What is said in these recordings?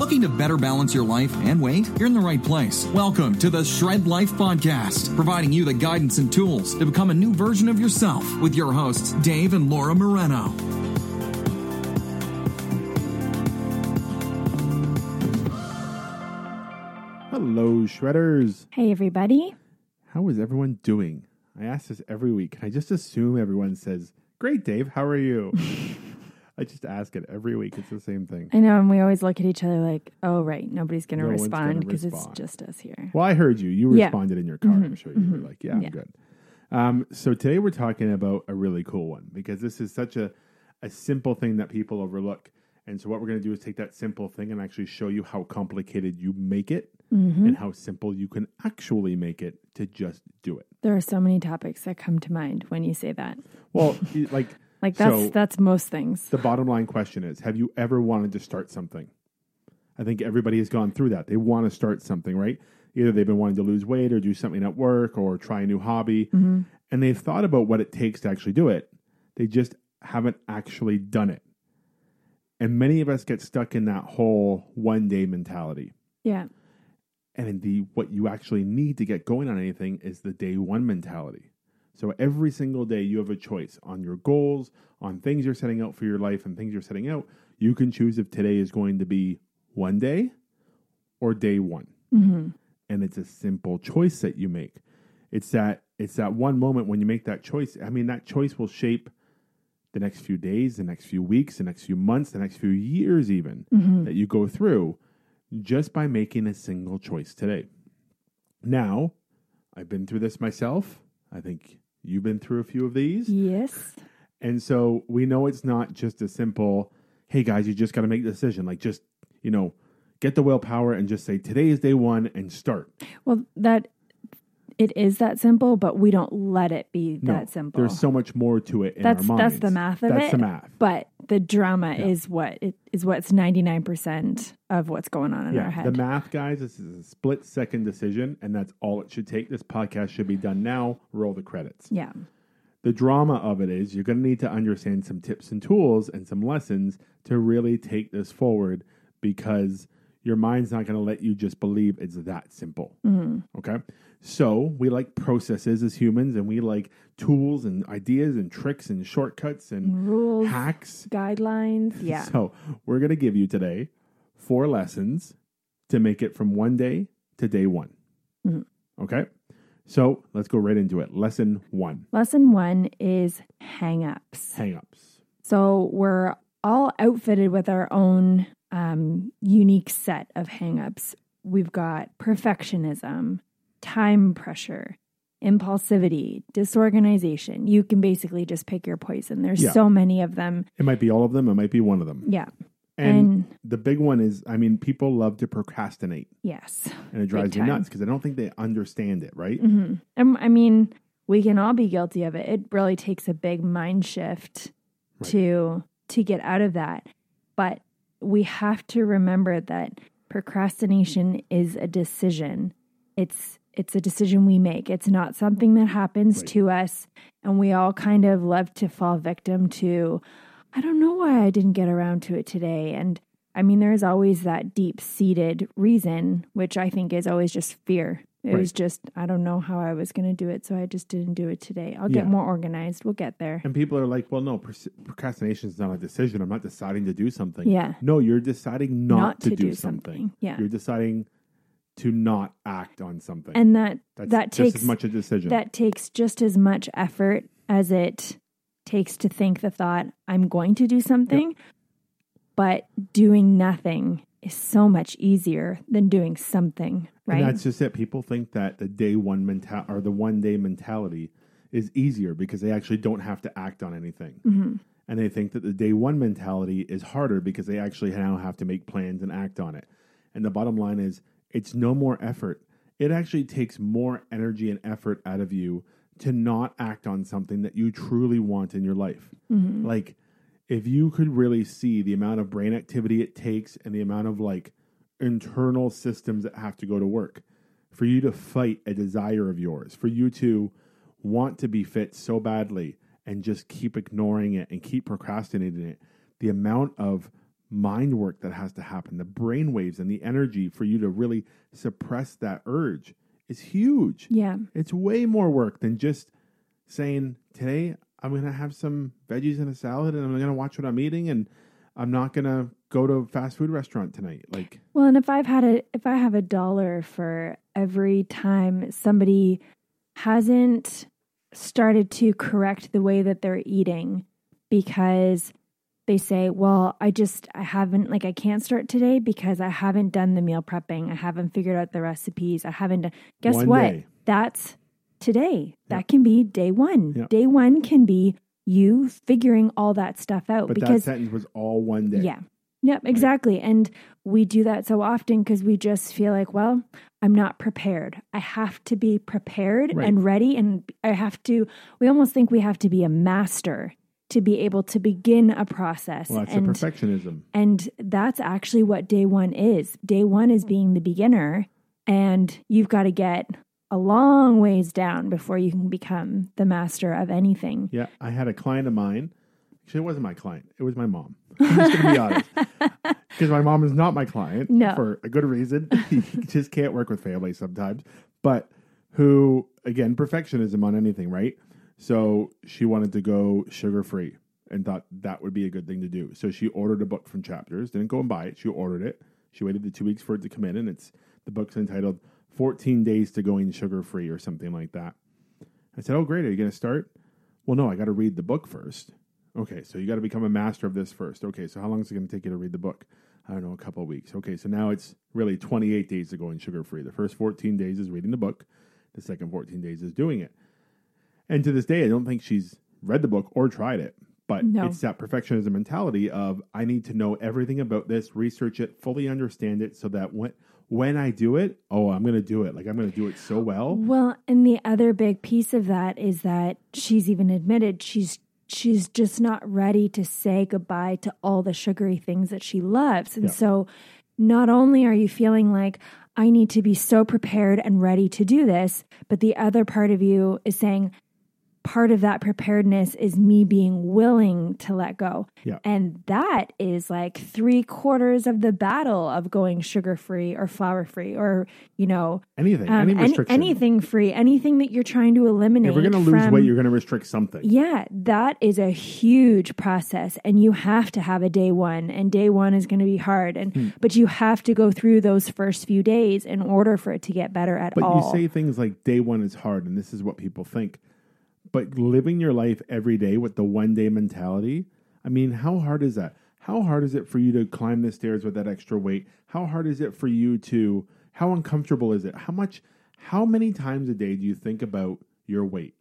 Looking to better balance your life and weight? You're in the right place. Welcome to the Shred Life Podcast, providing you the guidance and tools to become a new version of yourself with your hosts, Dave and Laura Moreno. Hello, Shredders. Hey, everybody. How is everyone doing? I ask this every week. Can I just assume everyone says, Great, Dave. How are you? I just ask it every week. It's the same thing. I know, and we always look at each other like, oh, right, nobody's going to No one's gonna respond because it's respond. just us here. Well, I heard you. You Yeah. responded in your car. I'm sure you were like, Yeah, I'm Yeah. good. Um, so today we're talking about a really cool one because this is such a, a simple thing that people overlook. And so what we're going to do is take that simple thing and actually show you how complicated you make it Mm-hmm. and how simple you can actually make it to just do it. There are so many topics that come to mind when you say that. Well, y- like Like, that's So- that's most things. the bottom line question is have you ever wanted to start something i think everybody has gone through that they want to start something right either they've been wanting to lose weight or do something at work or try a new hobby Mm-hmm. and they've thought about what it takes to actually do it they just haven't actually done it and many of us get stuck in that whole one day mentality Yeah. and the what you actually need to get going on anything is the day one mentality. So every single day you have a choice on your goals, on things you're setting out for your life and things you're setting out. You can choose if today is going to be one day or day one. Mm-hmm. And it's a simple choice that you make. It's that it's that one moment when you make that choice. I mean, that choice will shape the next few days, the next few weeks, the next few months, the next few years, even mm-hmm. that you go through just by making a single choice today. Now, I've been through this myself. I think you've been through a few of these. Yes. And so we know it's not just a simple, hey guys, you just got to make a decision. Like just, you know, get the willpower and just say, today is day one and start. Well, that it is that simple, but we don't let it be No, that simple. There's so much more to it in that's our minds. that's the math of That's it. the math. But the drama is what it is what's ninety nine percent of what's going on in our head. the math, guys, this is a split second decision, and that's all it should take. This podcast should be done now. Roll the credits. yeah. the drama of it is you're going to need to understand some tips and tools and some lessons to really take this forward because your mind's not going to let you just believe it's that simple. Mm-hmm. Okay. So we like processes as humans and we like tools and ideas and tricks and shortcuts and Rules, hacks. guidelines. Yeah. So we're going to give you today four lessons to make it from one day to day one. Mm-hmm. Okay. So let's go right into it. Lesson one Lesson one is hangups. hangups. So we're all outfitted with our own um, unique set of hangups. We've got perfectionism, time pressure, impulsivity, disorganization. You can basically just pick your poison. There's Yeah. so many of them. It might be all of them, it might be one of them. Yeah. And, And- the big one is I mean, people love to procrastinate, Yes. and it drives me nuts because I don't think they understand it, right? hmm Um, I mean, we can all be guilty of it. It really takes a big mind shift Right. to to get out of that. But we have to remember that procrastination is a decision. It's it's a decision we make. It's not something that happens Right. to us and we all kind of love to fall victim to I don't know why I didn't get around to it today and I mean there's always that deep-seated reason which I think is always just fear. It was just I don't know how I was going to do it, so I just didn't do it today. I'll get Yeah. more organized. We'll get there. And people are like, "Well, no, procrastination is not a decision. I'm not deciding to do something." Yeah. No, you're deciding not, Not to, to do, do something. something. Yeah. You're deciding to not act on something. And that That's that takes as much a decision. that takes just as much effort as it takes to think the thought I'm going to do something. But doing nothing is so much easier than doing something, right? And that's just it. People think that the day one mental or the one day mentality is easier because they actually don't have to act on anything. Mm-hmm. And they think that the day one mentality is harder because they actually now have to make plans and act on it. And the bottom line is it's no more effort. It actually takes more energy and effort out of you to not act on something that you truly want in your life. Mm-hmm. Like if you could really see the amount of brain activity it takes and the amount of like internal systems that have to go to work for you to fight a desire of yours, for you to want to be fit so badly and just keep ignoring it and keep procrastinating it, the amount of mind work that has to happen, the brain waves and the energy for you to really suppress that urge is huge. Yeah. It's way more work than just saying, today I'm going to have some veggies and a salad and I'm going to watch what I'm eating and I'm not going to go to a fast food restaurant tonight. Like, Well, and if I've had a if I have a dollar for every time somebody hasn't started to correct the way that they're eating because they say, "Well, I just I haven't like I can't start today because I haven't done the meal prepping. I haven't figured out the recipes. I haven't done." Guess One what? day. That's today. That can be day 1. Yeah. Day 1 can be you figuring all that stuff out but because that sentence was all one day. yeah. Yep, exactly. And we do that so often because we just feel like, well, I'm not prepared. I have to be prepared Right. and ready. And I have to, we almost think we have to be a master to be able to begin a process. Well, that's and, perfectionism. and that's actually what day one is. Day one is being the beginner, and you've got to get a long ways down before you can become the master of anything. Yeah, I had a client of mine. Actually, it wasn't my client. It was my mom. I'm just going to be honest. Because my mom is not my client No. for a good reason. he just can't work with family sometimes. But who, again, perfectionism on anything, right? So she wanted to go sugar free and thought that would be a good thing to do. So she ordered a book from Chapters, didn't go and buy it. She ordered it. She waited the two weeks for it to come in, and it's the book's entitled 14 Days to Going Sugar Free or something like that. I said, Oh, great. Are you going to start? Well, no, I got to read the book first. Okay, so you got to become a master of this first. Okay, so how long is it going to take you to read the book? I don't know, a couple of weeks. Okay, so now it's really 28 days to going sugar free. The first 14 days is reading the book, the second 14 days is doing it. And to this day, I don't think she's read the book or tried it, but No. it's that perfectionism mentality of I need to know everything about this, research it, fully understand it, so that when when I do it, oh, I'm going to do it. Like I'm going to do it so well. Well, and the other big piece of that is that she's even admitted she's she's just not ready to say goodbye to all the sugary things that she loves. And Yeah. so not only are you feeling like I need to be so prepared and ready to do this, but the other part of you is saying part of that preparedness is me being willing to let go. Yeah. And that is like three quarters of the battle of going sugar free or flour free or, you know, Anything, um, any any- anything free, anything that you're trying to eliminate. If we're going to lose weight, you're going to restrict something. yeah, that is a huge process, and you have to have a day one, and day one is going to be hard, and Hmm. but you have to go through those first few days in order for it to get better at But all. But you say things like day one is hard, and this is what people think. But living your life every day with the one day mentality, I mean, how hard is that? How hard is it for you to climb the stairs with that extra weight? How hard is it for you to, how uncomfortable is it? How much, how many times a day do you think about your weight?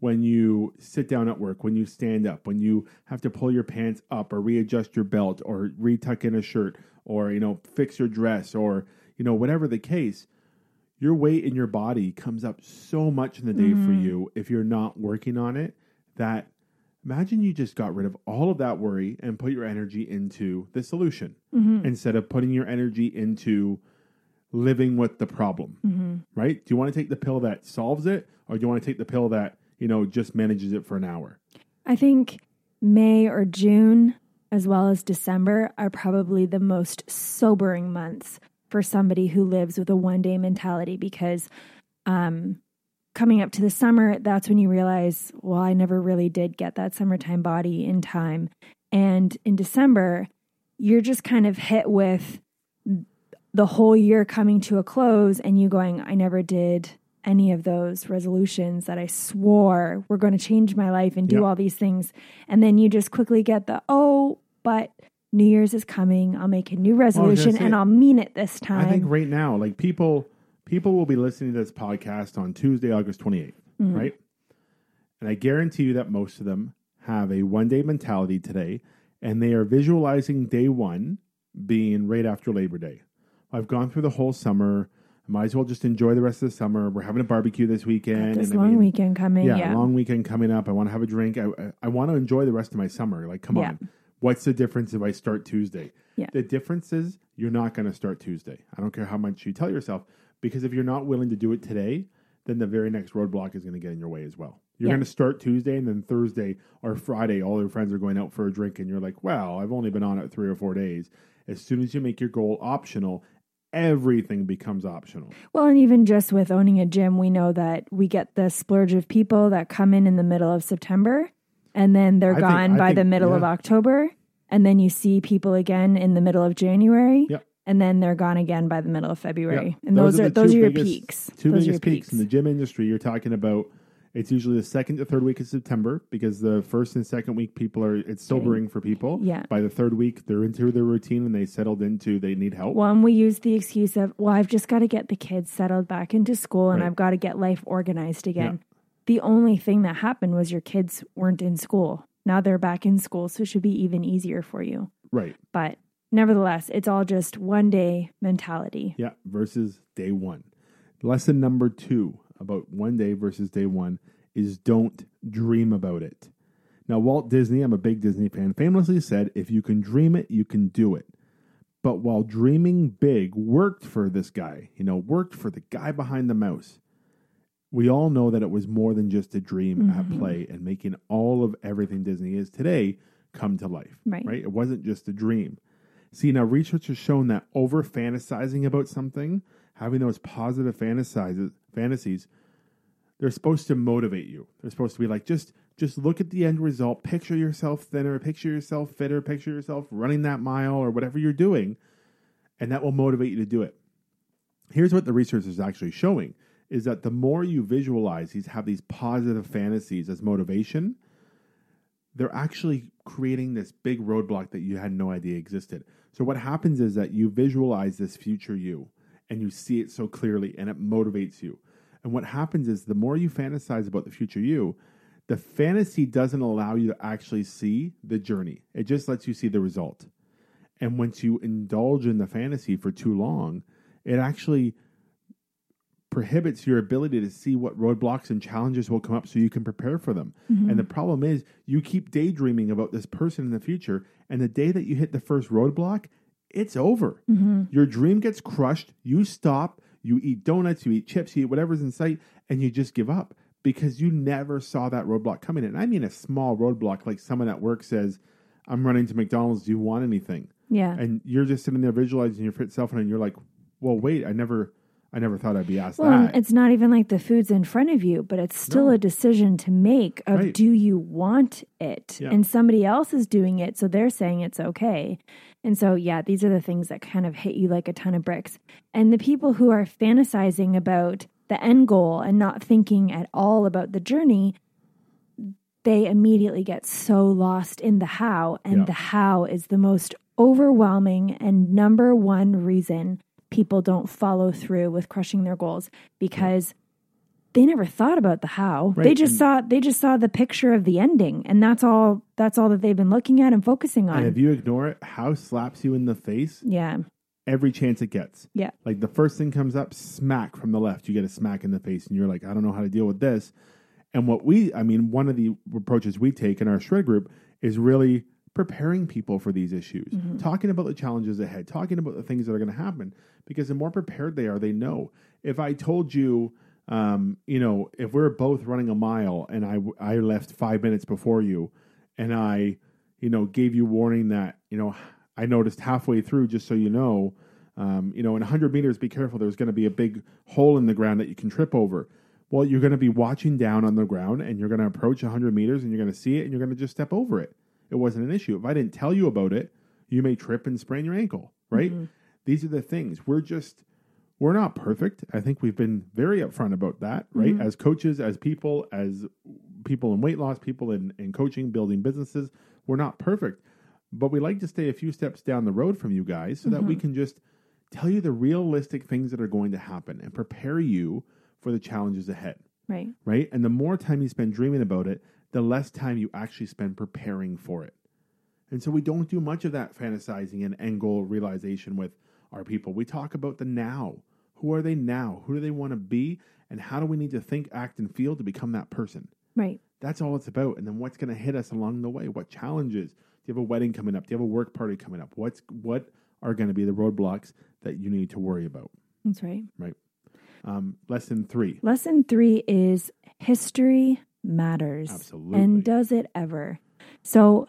When you sit down at work, when you stand up, when you have to pull your pants up or readjust your belt or retuck in a shirt or, you know, fix your dress or, you know, whatever the case, your weight in your body comes up so much in the day for mm-hmm. you if you're not working on it that imagine you just got rid of all of that worry and put your energy into the solution mm-hmm. instead of putting your energy into living with the problem mm-hmm. right? Do you want to take the pill that solves it or do you want to take the pill that you know just manages it for an hour? I think May or June, as well as December, are probably the most sobering months for somebody who lives with a one day mentality because um, coming up to the summer, that's when you realize, well, I never really did get that summertime body in time. And in December, you're just kind of hit with the whole year coming to a close and you going, I never did any of those resolutions that I swore were going to change my life and do Yep. all these things. And then you just quickly get the, oh, but New Year's is coming. I'll make a new oh, resolution say- and I'll mean it this time. I think right now, like people, people will be listening to this podcast on Tuesday, August 28th, mm. right? And I guarantee you that most of them have a one day mentality today and they are visualizing day one being right after Labor Day. I've gone through the whole summer. I might as well just enjoy the rest of the summer. We're having a barbecue this weekend. this and I long mean, weekend coming. yeah, Yeah. long weekend coming up. I want to have a drink. I, I, I want to enjoy the rest of my summer. Like, come Yeah. on. What's the difference if I start Tuesday? Yeah. The difference is you're not going to start Tuesday. I don't care how much you tell yourself, because if you're not willing to do it today, then the very next roadblock is going to get in your way as well. You're Yeah. going to start Tuesday and then Thursday or Friday, all your friends are going out for a drink, and you're like, well, I've only been on it three or four days. As soon as you make your goal optional, everything becomes optional. Well, and even just with owning a gym, we know that we get the splurge of people that come in in the middle of September and then they're I gone I by the think- middle of. October. And then you see people again in the middle of January. Yep. And then they're gone again by the middle of February. Yeah. And those, are, the those are your biggest- peaks. Two those biggest your peaks. in the gym industry. You're talking about. It's usually the second to third week of September because the first and second week people are it's sobering for people. Yeah. By the third week, they're into their routine and they settled into they need help. One, we use the excuse of, well, I've just got to get the kids settled back into school and Right. I've got to get life organized again. The only thing that happened was your kids weren't in school. Now they're back in school, so it should be even easier for you. Right. But nevertheless, it's all just one day mentality. Yeah. Versus day one. Lesson number two about one day versus day one is don't dream about it. Now, Walt Disney, I'm a big Disney fan, famously said, if you can dream it, you can do it. But while dreaming big worked for this guy, you know, worked for the guy behind the mouse, we all know that it was more than just a dream at mm-hmm. play and making all of everything Disney is today come to life. Right. Right? It wasn't just a dream. See, now research has shown that over fantasizing about something, having those positive fantasizes, fantasies, they're supposed to motivate you. They're supposed to be like just just look at the end result, picture yourself thinner, picture yourself fitter, picture yourself running that mile or whatever you're doing, and that will motivate you to do it. Here's what the research is actually showing is that the more you visualize these have these positive fantasies as motivation, they're actually creating this big roadblock that you had no idea existed. So what happens is that you visualize this future you and you see it so clearly and it motivates you. And what happens is the more you fantasize about the future you, the fantasy doesn't allow you to actually see the journey. It just lets you see the result. And once you indulge in the fantasy for too long, it actually prohibits your ability to see what roadblocks and challenges will come up so you can prepare for them. Mm-hmm. And the problem is you keep daydreaming about this person in the future and the day that you hit the first roadblock, it's over. Mm-hmm. Your dream gets crushed, you stop, you eat donuts, you eat chips, you eat whatever's in sight and you just give up because you never saw that roadblock coming. And I mean a small roadblock like someone at work says, "I'm running to McDonald's, do you want anything?" Yeah. And you're just sitting there visualizing your fit self and you're like, "Well, wait, I never I never thought I'd be asked Well, that." it's not even like the food's in front of you, but it's still No. a decision to make of Right. do you want it? Yeah. And somebody else is doing it, so they're saying it's okay. And so, yeah, these are the things that kind of hit you like a ton of bricks. And the people who are fantasizing about the end goal and not thinking at all about the journey, they immediately get so lost in the how. And Yeah. the how is the most overwhelming and number one reason people don't follow through with crushing their goals because they never thought about the how. They just and- saw they just saw the picture of the ending and that's all that's all that they've been looking at and focusing on. and if you ignore it, how slaps you in the face yeah. every chance it gets. Yeah. Like the first thing comes up, smack from the left, you get a smack in the face, and you're like, I don't know how to deal with this. And what we, I mean, one of the approaches we take in our shred group is really preparing people for these issues, talking about the challenges ahead, talking about the things that are going to happen. Because the more prepared they are, they know. If I told you, um, you know, if we're both running a mile and I I left five minutes before you, and I, you know, gave you warning that you know I noticed halfway through, just so you know, um, you know, in 100 meters, be careful. There's going to be a big hole in the ground that you can trip over. Well, you're going to be watching down on the ground and you're going to approach 100 meters and you're going to see it and you're going to just step over it. It wasn't an issue. If I didn't tell you about it, you may trip and sprain your ankle, right? Mm-hmm. These are the things. We're just, we're not perfect. I think we've been very upfront about that, right? Mm-hmm. As coaches, as people, as people in weight loss, people in, in coaching, building businesses, we're not perfect. But we like to stay a few steps down the road from you guys so that we mm-hmm. can just tell you the realistic things that are going to happen and prepare you for the challenges ahead, Right. right? And the more time you spend dreaming about it, the less time you actually spend preparing for it. And so we don't do much of that fantasizing and end goal realization with our people. We talk about the now. Who are they now? Who do they want to be? And how do we need to think, act, and feel to become that person? Right. That's all it's about. And then what's going to hit us along the way? What challenges? Do you have a wedding coming up? Do you have a work party coming up? What's what are going to be the roadblocks that you need to worry about? That's right. Right. Um, lesson three. Lesson three is history matters. Absolutely. And does it ever? So,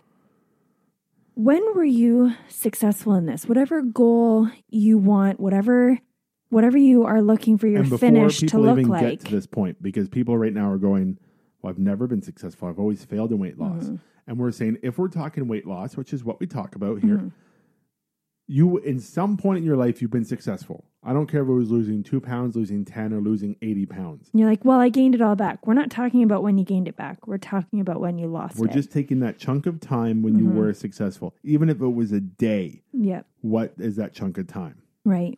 when were you successful in this? Whatever goal you want, whatever whatever you are looking for your and finish to look even like. get to this point, because people right now are going, "Well, I've never been successful. I've always failed in weight loss." Mm-hmm. And we're saying, if we're talking weight loss, which is what we talk about here, Mm-hmm. You in some point in your life you've been successful. I don't care if it was losing two pounds, losing ten, or losing eighty pounds. And you're like, well, I gained it all back. We're not talking about when you gained it back. We're talking about when you lost We're it. Mm-hmm. just taking that chunk of time when you were successful, even if it was a day. yep. What is that chunk of time? Right.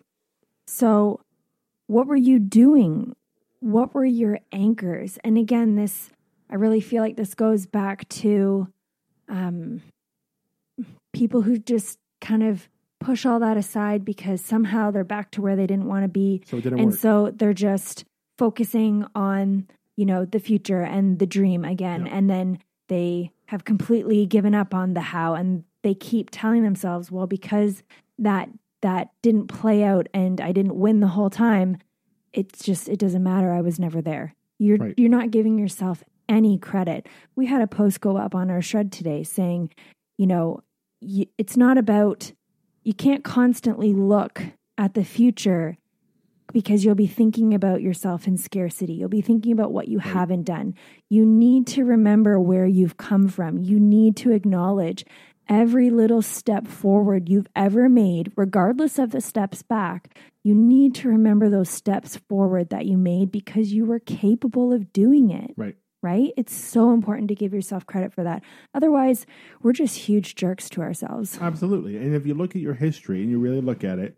So, what were you doing? What were your anchors? And again, this, I really feel like this goes back to um, people who just kind of push all that aside because somehow they're back to where they didn't want to be. So and work. so they're just focusing on, you know, the future and the dream again. Yeah. And then they have completely given up on the how and they keep telling themselves, well, because that that didn't play out and I didn't win the whole time, it's just it doesn't matter. I was never there. You're Right. you're not giving yourself any credit. We had a post go up on our shred today saying, you know, y it's not about you can't constantly look at the future because you'll be thinking about yourself in scarcity. You'll be thinking about what you haven't done. You need to remember where you've come from. You need to acknowledge every little step forward you've ever made, regardless of the steps back. You need to remember those steps forward that you made because you were capable of doing it Right. Right? It's so important to give yourself credit for that. Otherwise, we're just huge jerks to ourselves. Absolutely. And if you look at your history and you really look at it,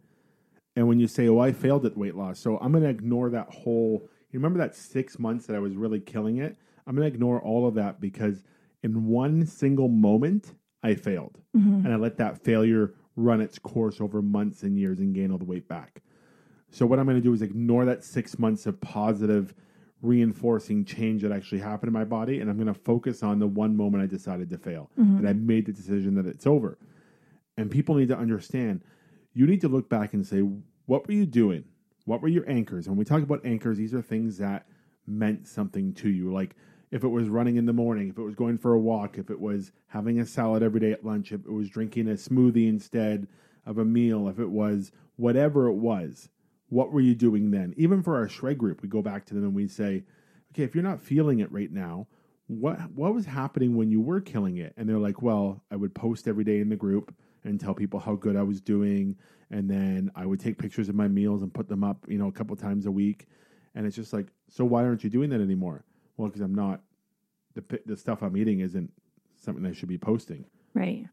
and when you say, "Oh, I failed at weight loss," so I'm going to ignore that whole. You remember that six months that I was really killing it? I'm going to ignore all of that because in one single moment I failed, mm-hmm. and I let that failure run its course over months and years and gain all the weight back. So what I'm going to do is ignore that six months of positive reinforcing change that actually happened in my body, and I'm going to focus on the one moment I decided to fail, mm-hmm. and I made the decision that it's over. And people need to understand you need to look back and say, what were you doing? What were your anchors? When we talk about anchors, these are things that meant something to you. Like if it was running in the morning, if it was going for a walk, if it was having a salad every day at lunch, if it was drinking a smoothie instead of a meal, if it was whatever it was, what were you doing then? Even for our shred group, we go back to them and we say, okay, if you're not feeling it right now, what what was happening when you were killing it? And they're like, well, I would post every day in the group and tell people how good I was doing, and then I would take pictures of my meals and put them up, you know, a couple times a week. And it's just like, so why aren't you doing that anymore? Well, because I'm not the the stuff I'm eating isn't something I should be posting. Right.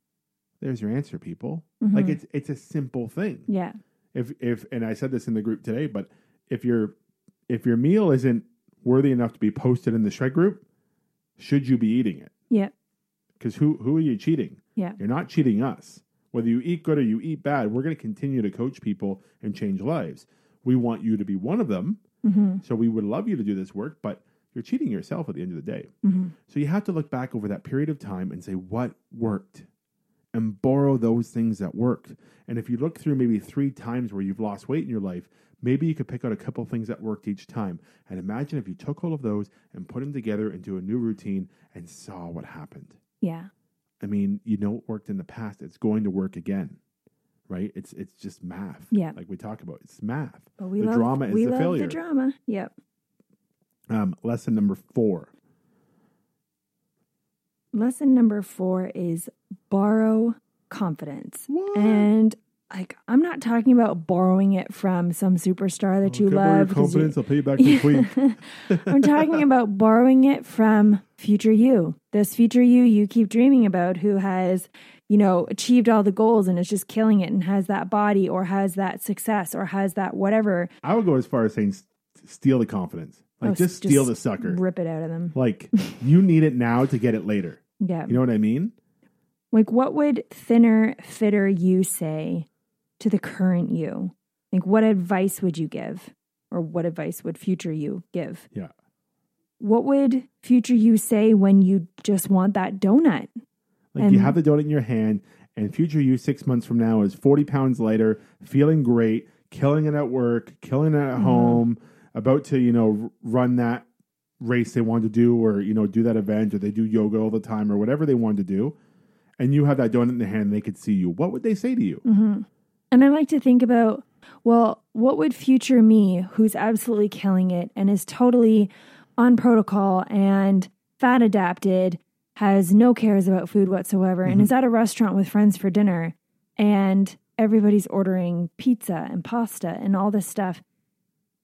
There's your answer, people. Mm-hmm. Like it's it's a simple thing Yeah. If if and I said this in the group today, but if your if your meal isn't worthy enough to be posted in the shred group, should you be eating it? Yeah. Because who who are you cheating? Yeah. You're not cheating us. Whether you eat good or you eat bad, we're going to continue to coach people and change lives. We want you to be one of them. Mm-hmm. So we would love you to do this work, but you're cheating yourself at the end of the day. Mm-hmm. So you have to look back over that period of time and say what worked and borrow those things that worked. And if you look through maybe three times where you've lost weight in your life, maybe you could pick out a couple things that worked each time. And imagine if you took all of those and put them together into a new routine and saw what happened. Yeah. I mean, you know it worked in the past. It's going to work again. Right? It's it's just math. Yeah. Like we talk about. It's math. But we the love drama is we the love failure. the drama. Yep. um, lesson number four. Lesson number four is borrow confidence. What? And like I'm not talking about borrowing it from some superstar that oh, you love. 'cause you- confidence. I'll pay you back next week. I'm talking about borrowing it from future you. This future you you keep dreaming about who has, you know, achieved all the goals and is just killing it and has that body or has that success or has that whatever. I would go as far as saying steal the confidence. Like Oh, just just steal the sucker. Rip it out of them. Like you need it now to get it later. Yeah. You know what I mean? Like what would thinner, fitter you say to the current you? Like what advice would you give? Or what advice would future you give? Yeah. What would future you say when you just want that donut? Like you have the donut in your hand, and future you six months from now is 40 pounds lighter, feeling great, killing it at work, killing it at Mm-hmm. home, about to, you know, run that race they wanted to do or you know do that event or they do yoga all the time or whatever they wanted to do and you have that donut in the hand and they could see you what would they say to you Mm-hmm. And I like to think about, well, what would future me, who's absolutely killing it and is totally on protocol and fat adapted, has no cares about food whatsoever, and is at a restaurant with friends for dinner, and everybody's ordering pizza and pasta and all this stuff.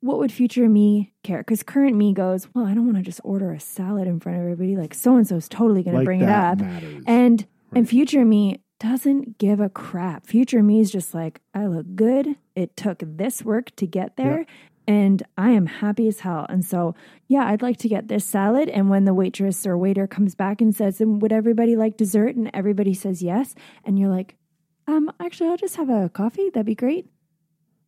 What would future me care? Because current me goes, well, I don't want to just order a salad in front of everybody. Like so and so is totally going to like bring it up. matters And and future me doesn't give a crap. Future me is just like, I look good. It took this work to get there. And I am happy as hell. And so, yeah, I'd like to get this salad. And when the waitress or waiter comes back and says, and would everybody like dessert? And everybody says yes. And you're like, um, actually, I'll just have a coffee. That'd be great.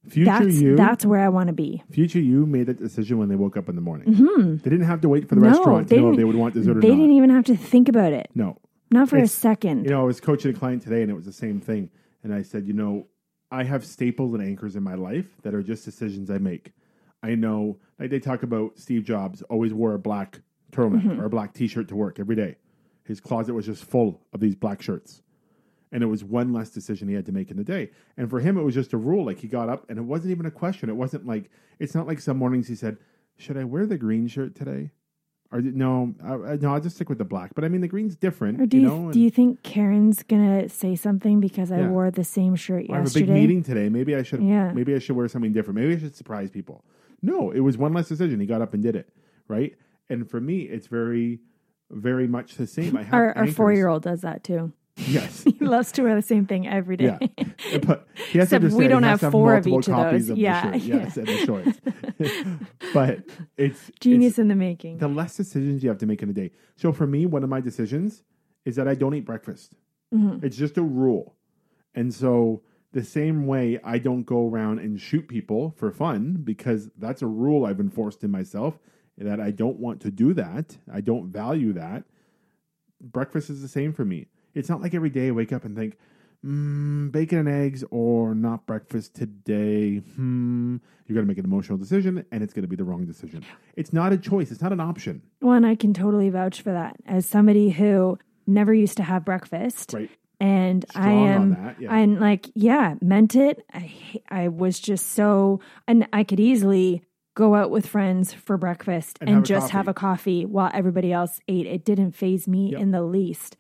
future That's you that's where I want to be. future you made that decision when they woke up in the morning they didn't have to wait for the Mm-hmm. No, restaurant they to know if they would want dessert or They didn't even have to think about it. no Not for a second. You know, I was coaching a client today and it was the same thing. And I said, you know, I have staples and anchors in my life that are just decisions I make. I know, like they talk about Steve Jobs always wore a black turtleneck mm-hmm. or a black t shirt to work every day. His closet was just full of these black shirts. And it was one less decision he had to make in the day. And for him, it was just a rule. Like he got up and it wasn't even a question. It wasn't like, it's not like some mornings he said, should I wear the green shirt today? Or no, I, no, I'll just stick with the black. But I mean, the green's different. or do you, know, and- do you think Karen's gonna say something because I Yeah. wore the same shirt yesterday? I have a big meeting today. Maybe I should. Yeah. Maybe I should wear something different. Maybe I should surprise people. No, it was one less decision. He got up and did it, right? And for me, it's very, very much the same. I have Our, our four year old does that too. Yes, He loves to wear the same thing every day. yeah. But he has Except to we don't have to four of each of those. the Yeah, shirt. yeah. Yes, and the shorts. but it's Genius it's in the making. the less decisions you have to make in a day. So for me, one of my decisions is that I don't eat breakfast. Mm-hmm. It's just a rule. And so the same way I don't go around and shoot people for fun because that's a rule I've enforced in myself that I don't want to do that. I don't value that. Breakfast is the same for me. It's not like every day I wake up and think, mm, bacon and eggs or not breakfast today. Hmm. You're going to make an emotional decision and it's going to be the wrong decision. It's not a choice. It's not an option. Well, and I can totally vouch for that as somebody who never used to have breakfast. Right. And I Strong on am, yeah. I'm like, yeah, meant it. I, I was just so, and I could easily go out with friends for breakfast And and, have just have a coffee while everybody else ate. It didn't phase me Yep. in the least.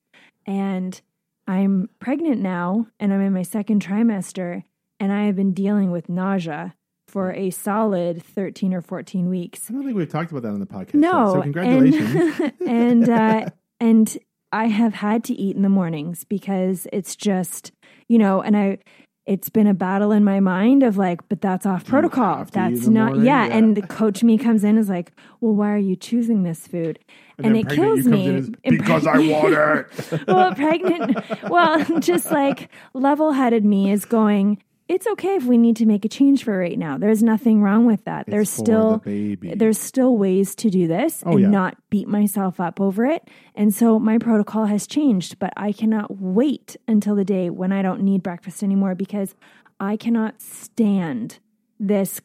And I'm pregnant now and I'm in my second trimester and I have been dealing with nausea for a solid 13 or 14 weeks. I don't think we've talked about that on the podcast. yet, No, So congratulations. And and, uh, and I have had to eat in the mornings because it's just you know, and I. It's been a battle in my mind of like, but that's off protocol. have to eat in That's not, yeah. Yeah. And the coach me comes in is like, well, why are you choosing this food? And, And, it kills me as, because I want it. well, pregnant, well, just like level headed me is going, it's okay if we need to make a change for right now. There's nothing wrong with that. there's It's for still, the baby. there's still ways to do this Oh, and yeah. not beat myself up over it. And so my protocol has changed, but I cannot wait until the day when I don't need breakfast anymore because I cannot stand this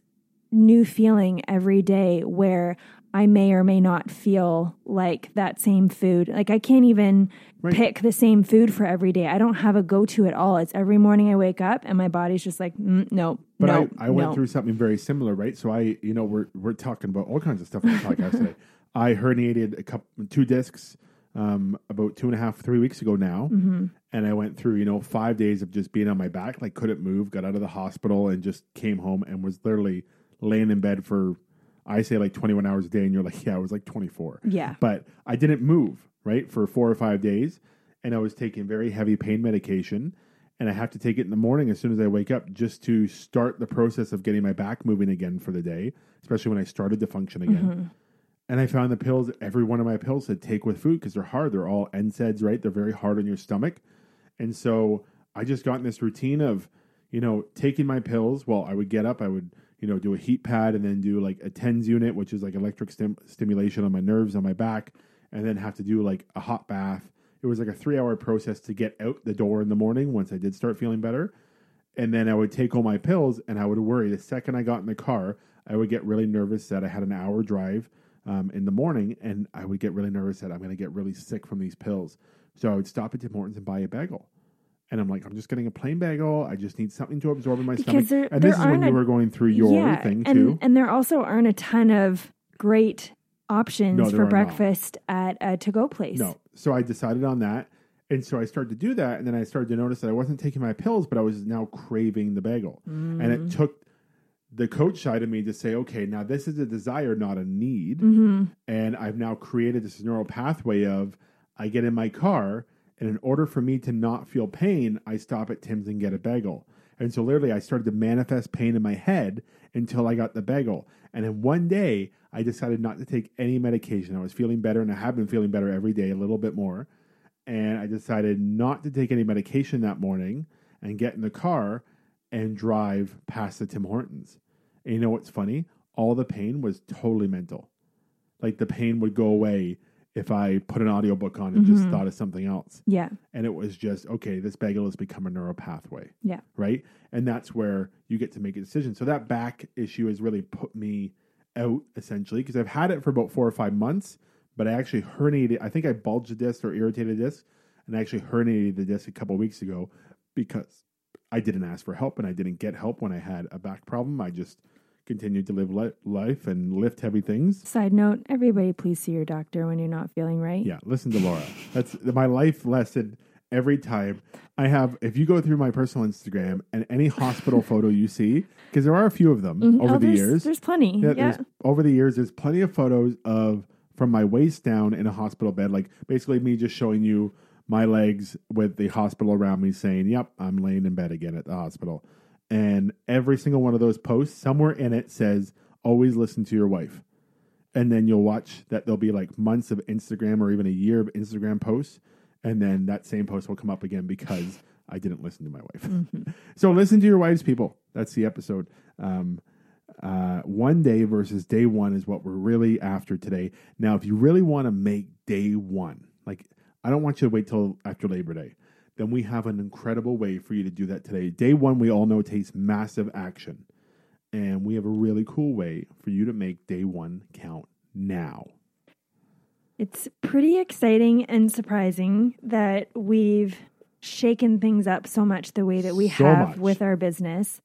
new feeling every day where I may or may not feel like that same food. Like I can't even Right. pick the same food for every day. I don't have a go to at all. It's every morning I wake up and my body's just like, mm, no, But no, I, I went no. through something very similar, right? So I, you know, we're we're talking about all kinds of stuff on the podcast today. I herniated a couple, two discs, um, about two and a half, three weeks ago now, Mm-hmm. and I went through, you know, five days of just being on my back, like couldn't move. Got out of the hospital and just came home and was literally laying in bed for, I say like twenty one hours a day, and you're like, yeah, I was like twenty four. Yeah. but I didn't move right for four or five days, and I was taking very heavy pain medication, and I have to take it in the morning as soon as I wake up just to start the process of getting my back moving again for the day, especially when I started to function again. Mm-hmm. And I found the pills. Every one of my pills said take with food because they're hard. They're all NSAIDs, right? They're very hard on your stomach, and so I just got in this routine of, you know, taking my pills. Well, I would get up, I would you know, do a heat pad and then do like a TENS unit, which is like electric stim- stimulation on my nerves on my back, and then have to do like a hot bath. It was like a three hour process to get out the door in the morning once I did start feeling better. And then I would take all my pills and I would worry the second I got in the car, I would get really nervous that I had an hour drive um, in the morning, and I would get really nervous that I'm going to get really sick from these pills. So I would stop at Tim Hortons and buy a bagel. And I'm like, I'm just getting a plain bagel. I just need something to absorb in my Because stomach. there- and there this is when aren't you were going through your yeah, thing and, too. And there also aren't a ton of great options No, for are not. breakfast at a to go place. No. So I decided on that. And so I started to do that. And then I started to notice that I wasn't taking my pills, but I was now craving the bagel. And Mm. it took the coach side of me to say, okay, now this is a desire, not a need. Mm-hmm. And I've now created this neural pathway of I get in my car, and in order for me to not feel pain, I stop at Tim's and get a bagel. And so literally, I started to manifest pain in my head until I got the bagel. And then one day, I decided not to take any medication. I was feeling better, and I have been feeling better every day, a little bit more. And I decided not to take any medication that morning and get in the car and drive past the Tim Hortons. And you know what's funny? All the pain was totally mental. Like the pain would go away if I put an audiobook on and just Mhm. thought of something else. Yeah. And it was just, okay, this bagel has become a neural pathway. Yeah. Right. And that's where you get to make a decision. So that back issue has really put me out essentially because I've had it for about four or five months, but I actually herniated. I think I bulged a disc or irritated a disc, and I actually herniated the disc a couple weeks ago because I didn't ask for help and I didn't get help when I had a back problem. I just continued to live li- life and lift heavy things. Side note: Everybody, please see your doctor when you're not feeling right. Yeah, listen to Laura. That's my life lesson every time. I have, if you go through my personal Instagram and any hospital photo you see, because there are a few of them Mhm. over Oh, the years. there's plenty. Yeah, Yeah. there's over the years, there's plenty of photos of from my waist down in a hospital bed, like basically me just showing you my legs with the hospital around me saying, Yep, I'm laying in bed again at the hospital. And every single one of those posts, somewhere in it says, Always listen to your wife. And then you'll watch that there'll be like months of Instagram or even a year of Instagram posts. And then that same post will come up again because I didn't listen to my wife. Mm-hmm. so listen to your wives, people. That's the episode. Um, uh, one day versus day one is what we're really after today. Now, if you really want to make day one, like I don't want you to wait till after Labor Day, then we have an incredible way for you to do that today. Day one, we all know takes massive action. And we have a really cool way for you to make day one count now. It's pretty exciting and surprising that we've shaken things up so much the way that we So have much. with our business.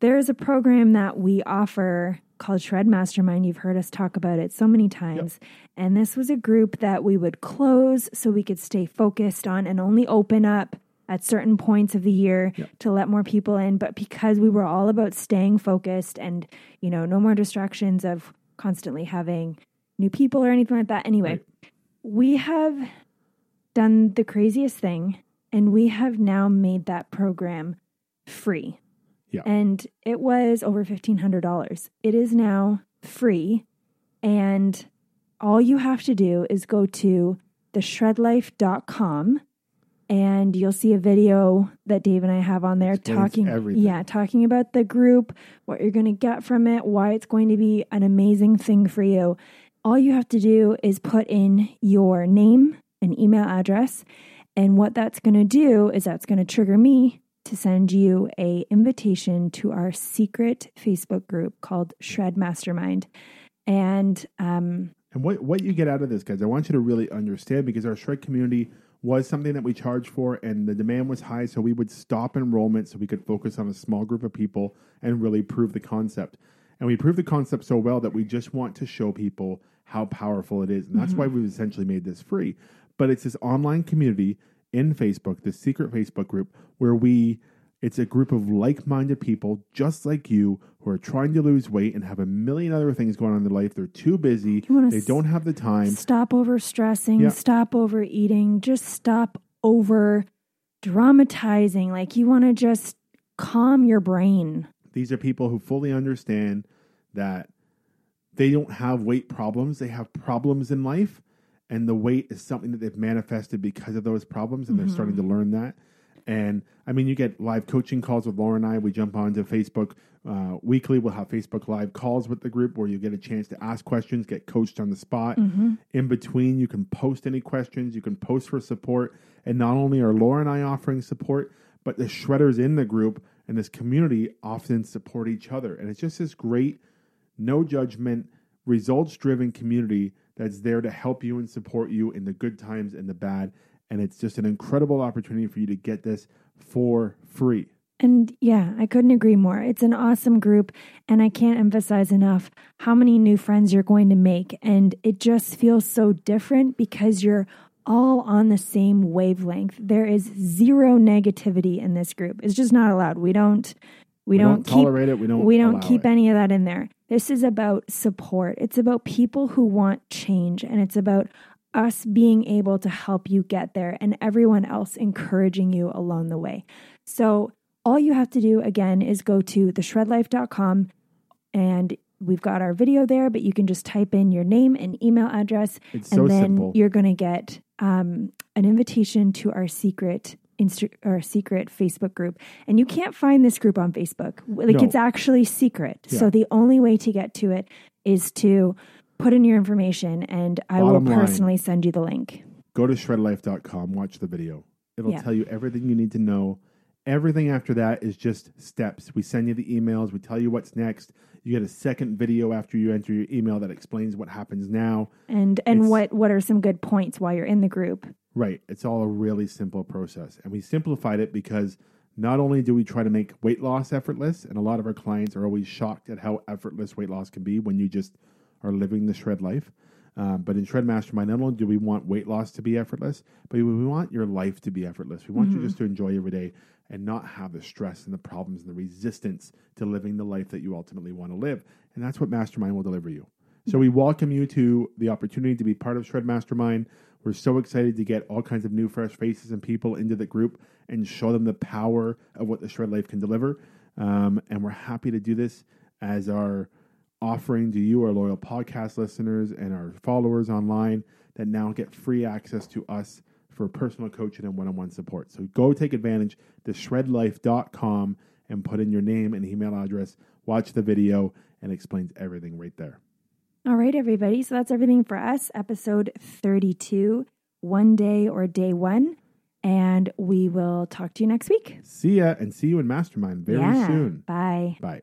There's a program that we offer called Shred Mastermind. You've heard us talk about it so many times. And this was a group that we would close so we could stay focused on and only open up at certain points of the year Yep. to let more people in. But because we were all about staying focused and, you know, no more distractions of constantly having new people or anything like that. Anyway, Right. we have done the craziest thing and we have now made that program free. Yeah. And it was over $1,500. It is now free. And all you have to do is go to theshredlife.com and you'll see a video that Dave and I have on there Explains talking everything. yeah, talking about the group, what you're going to get from it, why it's going to be an amazing thing for you. All you have to do is put in your name and email address and what that's going to do is that's going to trigger me to send you a invitation to our secret Facebook group called Shred Mastermind. And um And what, what you get out of this, guys, I want you to really understand because our Shred community was something that we charged for and the demand was high. So we would stop enrollment so we could focus on a small group of people and really prove the concept. And we proved the concept so well that we just want to show people how powerful it is. And that's why we've essentially made this free. But it's this online community in Facebook, this secret Facebook group, where we it's a group of like-minded people just like you who are trying to lose weight and have a million other things going on in their life. They're too busy. They don't have the time. stop over stressing, Yeah. stop over eating, just stop over dramatizing. Like you want to just calm your brain. These are people who fully understand that they don't have weight problems. They have problems in life, and the weight is something that they've manifested because of those problems, and they're starting to learn that. And I mean, you get live coaching calls with Laura and I. We jump onto Facebook uh, weekly. We'll have Facebook live calls with the group where you get a chance to ask questions, get coached on the spot. In between, you can post any questions. You can post for support. And not only are Laura and I offering support, but the shredders in the group and this community often support each other. And it's just this great, no judgment, results driven community that's there to help you and support you in the good times and the bad. And it's just an incredible opportunity for you to get this for free. And yeah, I couldn't agree more. It's an awesome group, and I can't emphasize enough how many new friends you're going to make. And it just feels so different because you're all on the same wavelength. There is zero negativity in this group. It's just not allowed. We don't we, We don't, don't keep tolerate it. We don't we don't keep it. any of that in there. This is about support. It's about people who want change and it's about us being able to help you get there and everyone else encouraging you along the way. So all you have to do again is go to theshredlife.com and we've got our video there, but you can just type in your name and email address It's and so then simple. you're going to get um, an invitation to our secret Insta- our secret Facebook group. And you can't find this group on Facebook. Like No. it's actually secret. Yeah. So the only way to get to it is to put in your information and I Bottom will line. personally send you the link. Go to shredlife.com, watch the video. It'll Yeah. tell you everything you need to know. Everything after that is just steps. We send you the emails, we tell you what's next. You get a second video after you enter your email that explains what happens now. And and It's- what what are some good points while you're in the group? Right. It's all a really simple process. And we simplified it because not only do we try to make weight loss effortless, and a lot of our clients are always shocked at how effortless weight loss can be when you just are living the shred life. Um, but in Shred Mastermind, not only do we want weight loss to be effortless, but we want your life to be effortless. We want you just to enjoy every day and not have the stress and the problems and the resistance to living the life that you ultimately want to live. And that's what Mastermind will deliver you. So we welcome you to the opportunity to be part of Shred Mastermind. We're so excited to get all kinds of new, fresh faces and people into the group and show them the power of what the Shred Life can deliver. Um, and we're happy to do this as our offering to you, our loyal podcast listeners and our followers online that now get free access to us for personal coaching and one on one support. So go take advantage to shredlife.com and put in your name and email address, watch the video, and it explains everything right there. All right, everybody. So that's everything for us. Episode 32, one day or day one. And we will talk to you next week. See ya and see you in Mastermind very yeah. soon. Bye. Bye.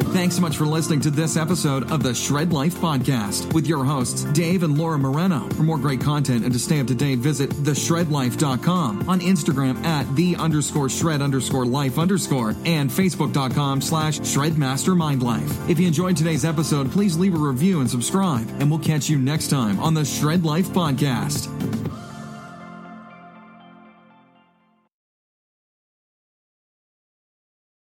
Thanks so much for listening to this episode of the Shred Life Podcast with your hosts, Dave and Laura Moreno. For more great content and to stay up to date, visit theshredlife.com on Instagram at the underscore shred underscore life underscore and facebook.com slash shredmastermindlife. If you enjoyed today's episode, please leave a review and subscribe, and we'll catch you next time on the Shred Life Podcast.